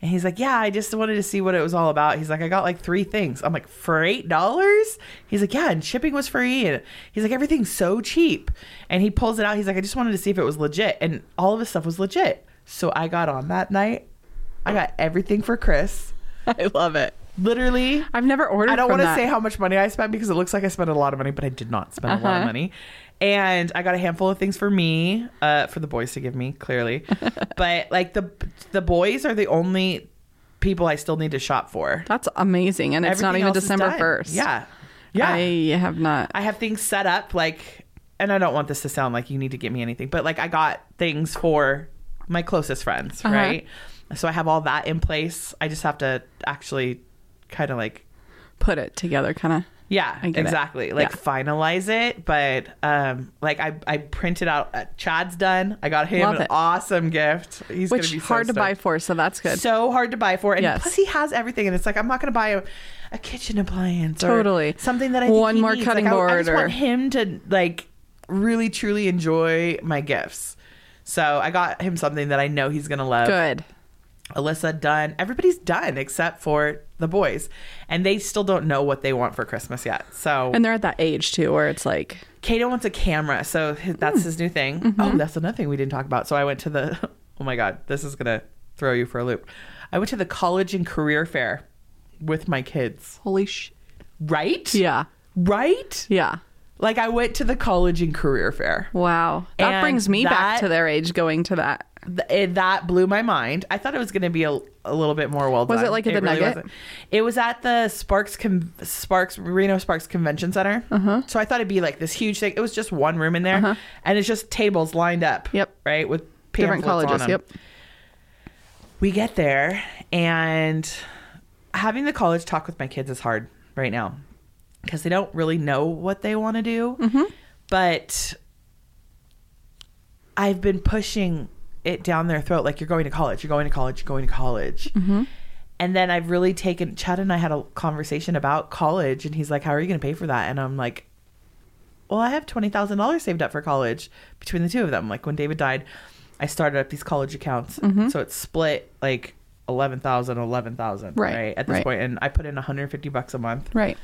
And he's like, yeah, I just wanted to see what it was all about. He's like, I got like three things. I'm like, for $8? He's like, yeah, and shipping was free. And he's like, everything's so cheap. And he pulls it out. He's like, I just wanted to see if it was legit. And all of his stuff was legit. So I got on that night. I got everything for Chris. I love it. Literally, I've never ordered. I don't want to say how much money I spent because it looks like I spent a lot of money, but I did not spend a lot of Uh-huh. money. And I got a handful of things for me, uh, for the boys to give me, clearly. but like the the boys are the only people I still need to shop for. That's amazing, and it's not even December first. Yeah, yeah. I I, have not. I have things set up like, and I don't want this to sound like you need to get me anything, but like I got things for my closest friends, Uh-huh. right? So I have all that in place. I just have to actually kind of like put it together, kind of. Yeah, I get it. exactly. Like Yeah. finalize it, but um, like I I printed out. Uh, Chad's done. I got him Love an it. awesome gift. He's Which gonna be so hard to buy for, so that's good. So hard to buy for, and Yes. plus he has everything. And it's like I'm not gonna buy a, a kitchen appliance, or Totally. something that I think One more needs. cutting Like, I- I, board just or- want him to like really truly enjoy my gifts. So I got him something that I know he's gonna love. good. Alyssa done. Everybody's done except for the boys, and they still don't know what they want for Christmas yet. So And they're at that age too, where it's like, Kato wants a camera, so that's Hmm. his new thing. Mm-hmm. Oh, that's another thing we didn't talk about. So I went to the. Oh my god, this is gonna throw you for a loop. I went to the college and career fair with my kids. holy sh. Right? Yeah, Right? yeah. Like I went to the college and career fair. Wow, that And brings me back to their age going to that. Th- that blew my mind. I thought it was going to be a, a little bit more well done. Was it like at the Nugget? wasn't. It was at the Sparks Con- Sparks Reno Sparks Convention Center. Uh-huh. So I thought it'd be like this huge thing. It was just one room in there, and it's just tables lined up. Yep. Right with Different colleges. Yep. We get there, and having the college talk with my kids is hard right now because they don't really know what they want to do. Mm-hmm. But I've been pushing it down their throat like you're going to college, you're going to college, you're going to college. Mm-hmm. And then I've really taken Chad and I had a conversation about college and he's like, How are you gonna pay for that? And I'm like, Well, I have twenty thousand dollars saved up for college between the two of them. Like when David died, I started up these college accounts. Mm-hmm. So it's split like 11,000, 11,000, Right, right? At this right. point. And I put in 150 bucks a month Right.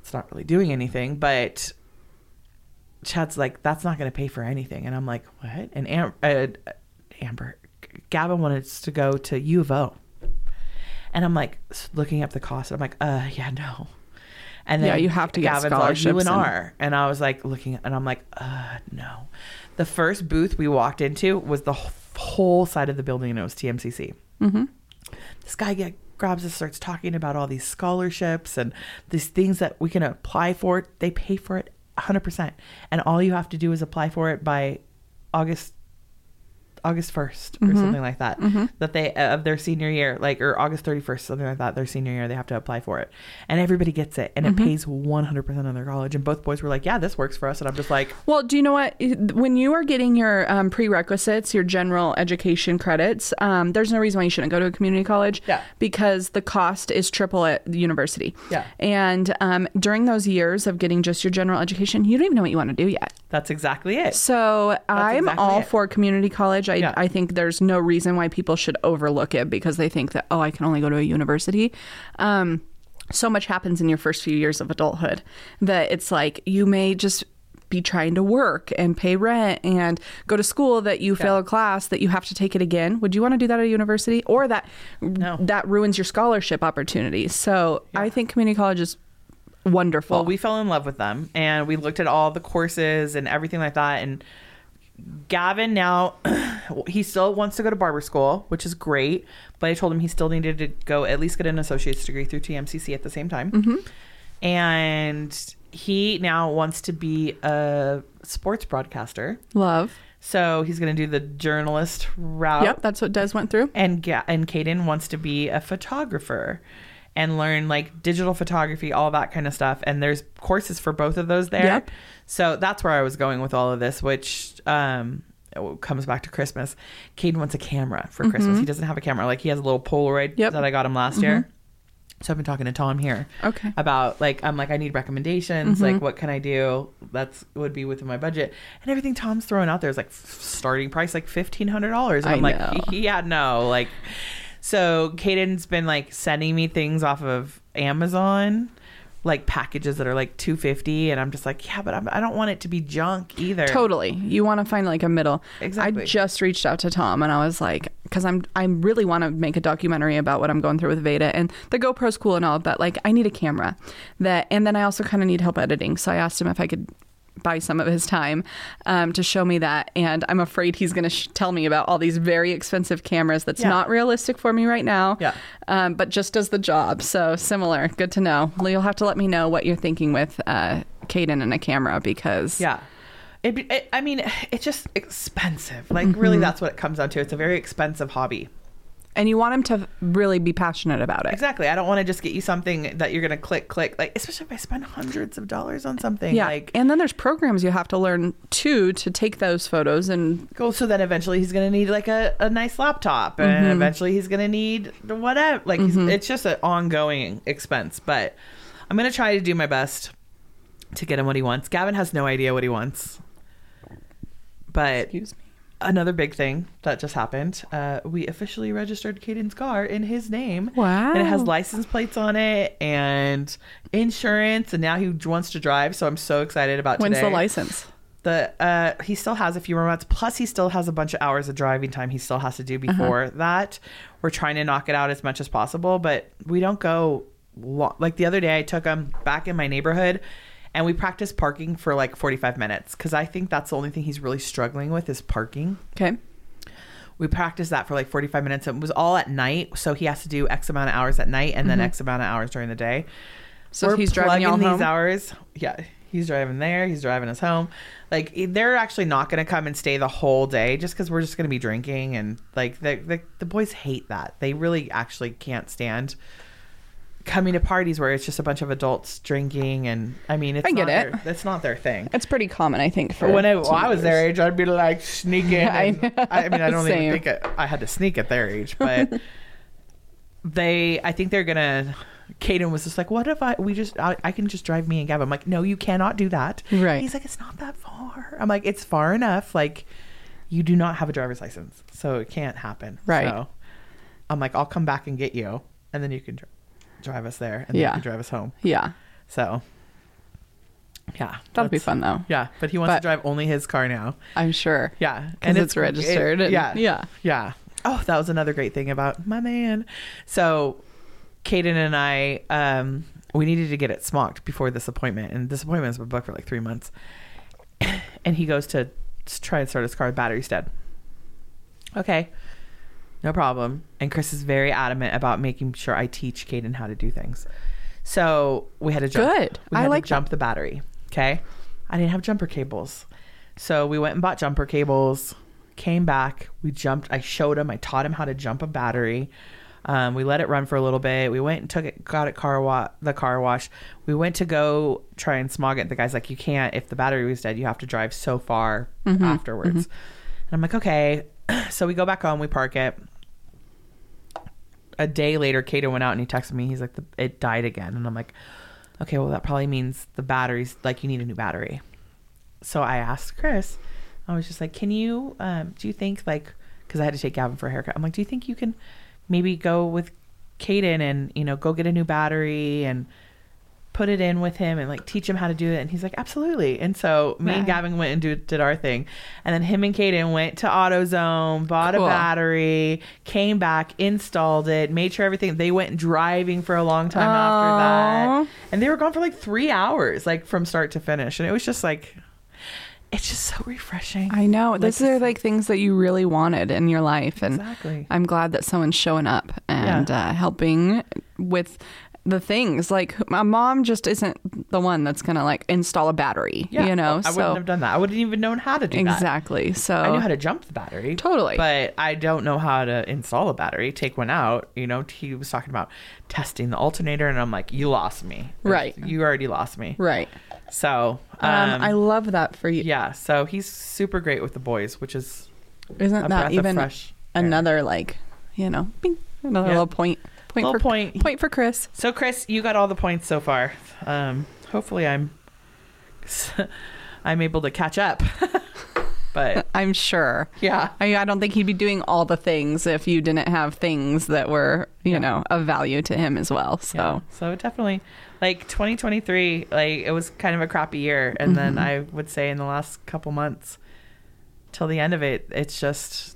it's not really doing anything but chad's like that's not going to pay for anything. And i'm like what? And Am- uh, amber gavin wanted us to go to u of o. And i'm like looking up the cost. I'm like uh yeah no. And then Yeah, you have to get Gavin's scholarships and- UNR. And I was like looking, and I'm like, uh, no. The first booth we walked into was the whole side of the building, and it was TMCC Mm-hmm. this guy get, grabs us starts talking about all these scholarships and these things that we can apply for. They pay for it 100% and all you have to do is apply for it by august august 1st or something like that that they uh, of their senior year like or august 31st something like that their senior year they have to apply for it and everybody gets it and it pays 100% of their college and both boys were like yeah this works for us and i'm just like Well, do you know what? When you are getting your um, prerequisites, your general education credits, um, there's no reason why you shouldn't go to a community college. Yeah. Because the cost is triple at the university. Yeah. And um, during those years of getting just your general education, you don't even know what you want to do yet. that's exactly it So I'm exactly all it. for community college. I, Yeah. I think there's no reason why people should overlook it because they think that, oh, I can only go to a university. Um, so much happens in your first few years of adulthood that it's like you may just be trying to work and pay rent and go to school that you fail a class that you have to take it again. Would you want to do that at a university or that No. that ruins your scholarship opportunities? So I think community college is wonderful. Well, we fell in love with them and we looked at all the courses and everything like that. And Gavin now, he still wants to go to barber school, which is great. But I told him he still needed to go at least get an associate's degree through TMCC at the same time. Mm-hmm. And he now wants to be a sports broadcaster. Love. So he's going to do the journalist route Yep, that's what Des went through. and Ga- and Caden wants to be a photographer and learn like digital photography, all that kind of stuff. And there's courses for both of those there. Yep. So that's where I was going with all of this, which um comes back to Christmas. Caden wants a camera for Christmas. He doesn't have a camera. Like he has a little Polaroid Mm-hmm. Yep. Mm-hmm. that I got him last year. So I've been talking to Tom here Okay. about like I'm like I need recommendations. Mm-hmm. Like what can I do? That's would be within my budget. And everything Tom's throwing out there is like f- starting price like fifteen hundred dollars. I'm like, yeah, no, like. So Caden's been like sending me things off of Amazon, like packages that are like two fifty, and I'm just like, yeah, but I'm, I don't want it to be junk either. Totally. You want to find like a middle. Exactly. I just reached out to Tom and I was like, because I'm I really want to make a documentary about what I'm going through with Vayda and the GoPro's cool and all, but like I need a camera that, and then I also kind of need help editing. So I asked him if I could buy some of his time um, to show me that, and I'm afraid he's going to sh- tell me about all these very expensive cameras. That's Yeah. not realistic for me right now. Yeah. Um, but just does the job. So similar. Good to know. You'll have to let me know what you're thinking with uh, Caden and a camera because Yeah. It, it, I mean, it's just expensive. Like, Mm-hmm. really, that's what it comes down to. It's a very expensive hobby. And you want him to really be passionate about it. Exactly. I don't want to just get you something that you're going to click, click. Like, especially if I spend hundreds of dollars on something. Yeah. Like, and then there's programs you have to learn too to take those photos and go. So then eventually he's going to need like a, a nice laptop, and Mm-hmm. eventually he's going to need whatever. Like, he's it's just an ongoing expense. But I'm going to try to do my best to get him what he wants. Gavin has no idea what he wants. But excuse me. Another big thing that just happened uh, we officially registered Caden's car in his name. Wow. And it has license plates on it and insurance, and now he wants to drive. So I'm so excited about When's today. the license? The uh, he still has a few more months. Plus, he still has a bunch of hours of driving time he still has to do Uh-huh. before that. We're trying to knock it out as much as possible, but we don't go lo- like the other day. I took him back in my neighborhood, and we practiced parking for like 45 minutes because I think that's the only thing he's really struggling with is parking. Okay. We practiced that for like 45 minutes. It was all at night, so he has to do X amount of hours at night and then X amount of hours during the day. Mm-hmm. So We're he's driving y'all plugging home. these hours. Yeah, he's driving there. He's driving us home. Like they're actually not going to come and stay the whole day just because we're just going to be drinking and like the, the the boys hate that. They really actually can't stand coming to parties where it's just a bunch of adults drinking and I mean it's I get not it. Their, that's not their thing. It's pretty common, I think. For when I, when I was their age, I'd be like sneaking. I- I, mean, I don't Same. even think it, I had to sneak at their age, but they, I think they're gonna. Caden was just like, "What if I? We just, I, I can just drive me and Gavin." I'm like, "No, you cannot do that." Right. He's like, "It's not that far." I'm like, "It's far enough. Like, you do not have a driver's license, so it can't happen." Right. So, I'm like, "I'll come back and get you, and then you can dr- drive us there, and then Yeah. you can drive us home." Yeah, So, yeah, that'll be fun though. Yeah, but he wants But- to drive only his car now. I'm sure. Yeah, And it's, registered. it- and- yeah, yeah. yeah. Oh, that was another great thing about my man. So, Kaden and I, um, we needed to get it smogged before this appointment, and this appointment's been booked for like three months. and he goes to s- try and start his car, battery's dead. Okay, no problem. And Chris is very adamant about making sure I teach Kaden how to do things. So we had to jump. Good. We I like to jump the battery. Okay, I didn't have jumper cables, so we went and bought jumper cables. Came back. We jumped. I showed him. I taught him how to jump a battery. Um, we let it run for a little bit. We went and took it, got it car wa- the car wash. We went to go try and smog it. The guy's like, "You can't. If the battery was dead, you have to drive so far afterwards." And I'm like, "Okay." so we go back home. We park it. A day later, Kato went out and he texted me. He's like, "The- "It died again," and I'm like, "Okay, well that probably means the battery's like you need a new battery." So I asked Chris. I was just like, "Can you? Um, do you think like because I had to take Gavin for a haircut? I'm like, do you think you can maybe go with Kaden and you know go get a new battery and put it in with him and like teach him how to do it?" And he's like, "Absolutely." And so me and Gavin went and do, did our thing, and then him and Kaden went to AutoZone, bought Cool. a battery, came back, installed it, made sure everything. They went driving for a long time after that, and they were gone for like three hours, like from start to finish, and it was just like. It's just so refreshing. I know. Like These are like things that you really wanted in your life, and Exactly. I'm glad that someone's showing up and uh, helping with the things. Like my mom just isn't the one that's gonna like install a battery. Yeah, you know, I so wouldn't have done that. I wouldn't even known how to do that. exactly. So I knew how to jump the battery. Totally. But I don't know how to install a battery, take one out. You know, he was talking about testing the alternator, and I'm like, you lost me. Right. You already lost me. right. So, Um, um, I love that for you. yeah. So he's super great with the boys, which is Isn't that even fresh another like you know bing, another Yeah. little point point Little for point. point for Chris. So, Chris, you got all the points so far. Um, hopefully, I'm I'm able to catch up. but I'm sure. yeah, I, I don't think he'd be doing all the things if you didn't have things that were you Yeah. know of value to him as well. So Yeah. So definitely, like 2023, like it was kind of a crappy year, and then Mm-hmm. I would say in the last couple months, till the end of it, it's just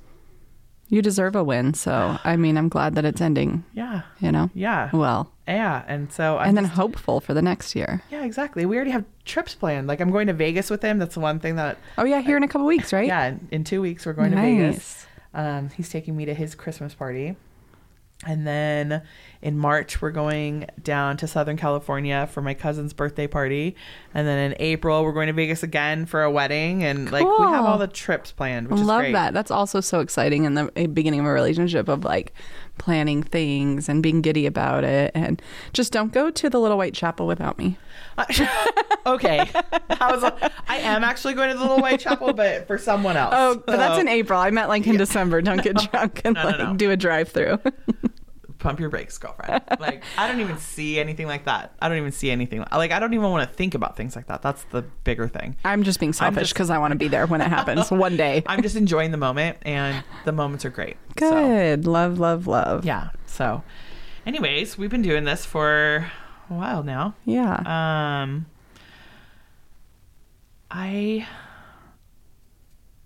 you deserve a win. So I mean, I'm glad that it's ending. yeah, You know, yeah, well, yeah. And so I'm and then just- hopeful for the next year. yeah, exactly. We already have trips planned. Like I'm going to Vegas with him. That's the one thing that Oh yeah, here in a couple weeks, right? yeah. In, in two weeks, we're going nice. to Vegas. Um, he's taking me to his Christmas party. And then in March, we're going down to Southern California for my cousin's birthday party. And then in April, we're going to Vegas again for a wedding. And like, we have all the trips planned, which is Love great. that. That's also so exciting in the eh, beginning of a relationship of like planning things and being giddy about it. And just don't go to the Little White Chapel without me. okay. I was I am actually going to the Little White Chapel, but for someone else. Oh, but that's in April. I meant like in December. Don't get drunk and No, no, like no. do a drive through. pump your brakes, girlfriend. Like, I don't even see anything like that. I don't even see anything. Like, I don't even want to think about things like that. That's the bigger thing. I'm just being selfish because I want to be there when it happens one day. I'm just enjoying the moment, and the moments are great. So, Good. Love, love, love. yeah. So, anyways, we've been doing this for a while now. Yeah. Um, I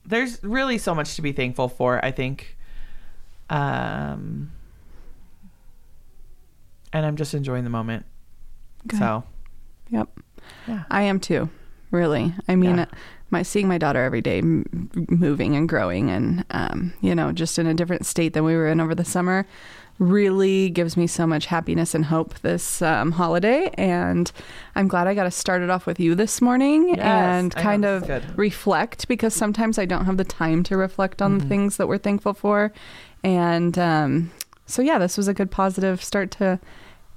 there's really so much to be thankful for. I think, um, and I'm just enjoying the moment. Good. So, Yep. yeah, I am too. Really. I mean, Yeah. my seeing my daughter every day m- moving and growing and um, you know, just in a different state than we were in over the summer really gives me so much happiness and hope this um, holiday and I'm glad I got to start it off with you this morning Yes, and know, kind of reflect because sometimes I don't have the time to reflect on Mm-hmm. the things that we're thankful for and um, so yeah this was a good positive start to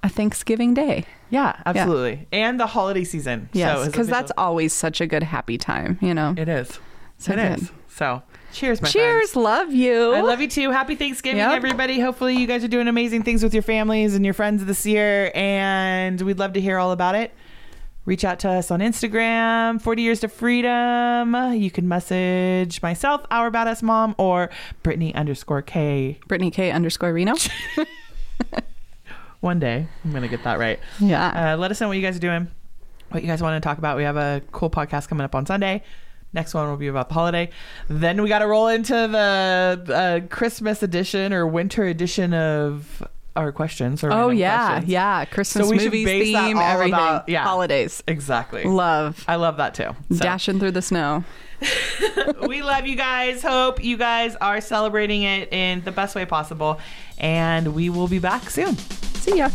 a Thanksgiving day. Yeah, absolutely. And the holiday season. So Yes, because that's always such a good happy time, you know. it is. So It is. good. So cheers, my Cheers, friends. love you. I love you too. Happy Thanksgiving, Yep. everybody. Hopefully, you guys are doing amazing things with your families and your friends this year, and we'd love to hear all about it. Reach out to us on Instagram, 40 Years to Freedom. You can message myself, Our Badass Mom, or Brittany underscore K. Brittany K underscore Reno. One day, I'm going to get that right. yeah. Uh, let us know what you guys are doing, what you guys want to talk about. We have a cool podcast coming up on Sunday. Next one will be about the holiday. Then we got to roll into the uh, Christmas edition or winter edition of our questions. Or oh yeah, questions. yeah. Christmas So movies theme, everything. about- yeah. Holidays. exactly. Love. I love that too. So, Dashing through the snow. we love you guys. Hope you guys are celebrating it in the best way possible, and we will be back soon. See ya.